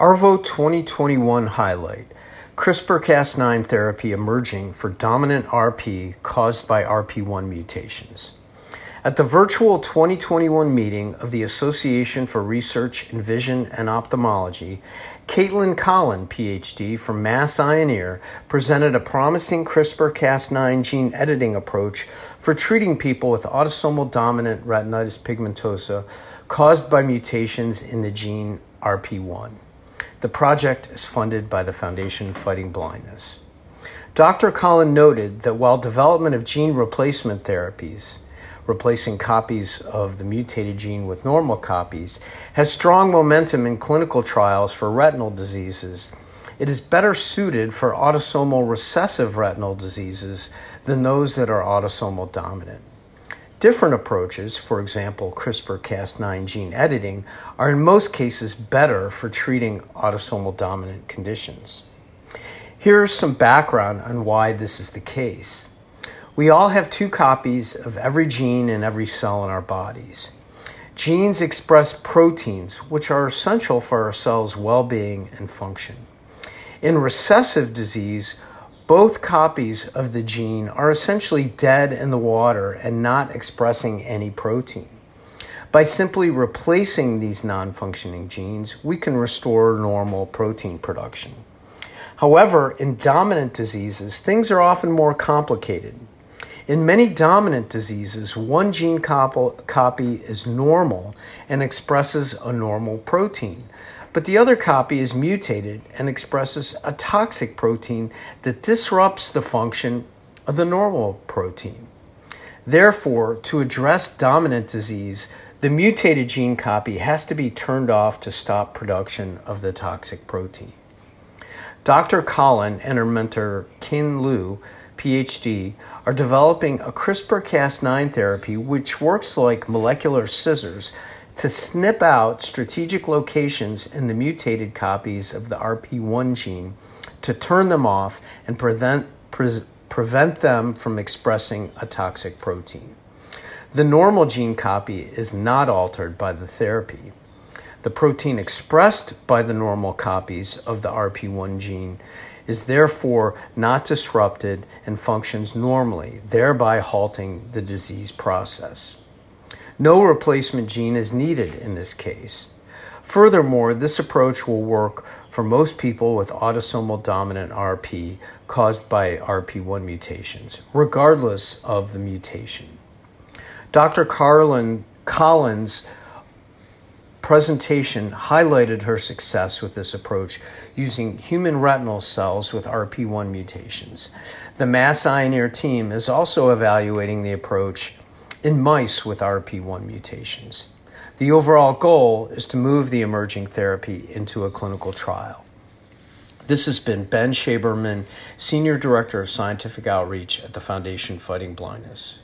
ARVO 2021 highlight CRISPR Cas9 therapy emerging for dominant RP caused by RP1 mutations. At the virtual 2021 meeting of the Association for Research in Vision and Ophthalmology, Caitlin Collin, PhD from Mass Ear, presented a promising CRISPR Cas9 gene editing approach for treating people with autosomal dominant retinitis pigmentosa caused by mutations in the gene RP1. The project is funded by the Foundation Fighting Blindness. Dr. Collin noted that while development of gene replacement therapies, replacing copies of the mutated gene with normal copies, has strong momentum in clinical trials for retinal diseases, it is better suited for autosomal recessive retinal diseases than those that are autosomal dominant. Different approaches, for example, CRISPR Cas9 gene editing, are in most cases better for treating autosomal dominant conditions. Here's some background on why this is the case. We all have two copies of every gene in every cell in our bodies. Genes express proteins, which are essential for our cells' well being and function. In recessive disease, both copies of the gene are essentially dead in the water and not expressing any protein. By simply replacing these non functioning genes, we can restore normal protein production. However, in dominant diseases, things are often more complicated. In many dominant diseases, one gene copy is normal and expresses a normal protein but the other copy is mutated and expresses a toxic protein that disrupts the function of the normal protein. Therefore, to address dominant disease, the mutated gene copy has to be turned off to stop production of the toxic protein. Dr. Collin and her mentor Qin Liu, PhD, are developing a CRISPR Cas9 therapy which works like molecular scissors to snip out strategic locations in the mutated copies of the RP1 gene to turn them off and prevent, pre- prevent them from expressing a toxic protein. The normal gene copy is not altered by the therapy. The protein expressed by the normal copies of the RP1 gene is therefore not disrupted and functions normally, thereby halting the disease process. No replacement gene is needed in this case. Furthermore, this approach will work for most people with autosomal dominant RP caused by RP1 mutations, regardless of the mutation. Dr. Carlin Collins' presentation highlighted her success with this approach using human retinal cells with RP1 mutations. The Mass Ear team is also evaluating the approach in mice with RP1 mutations. The overall goal is to move the emerging therapy into a clinical trial. This has been Ben Shaberman, Senior Director of Scientific Outreach at the Foundation Fighting Blindness.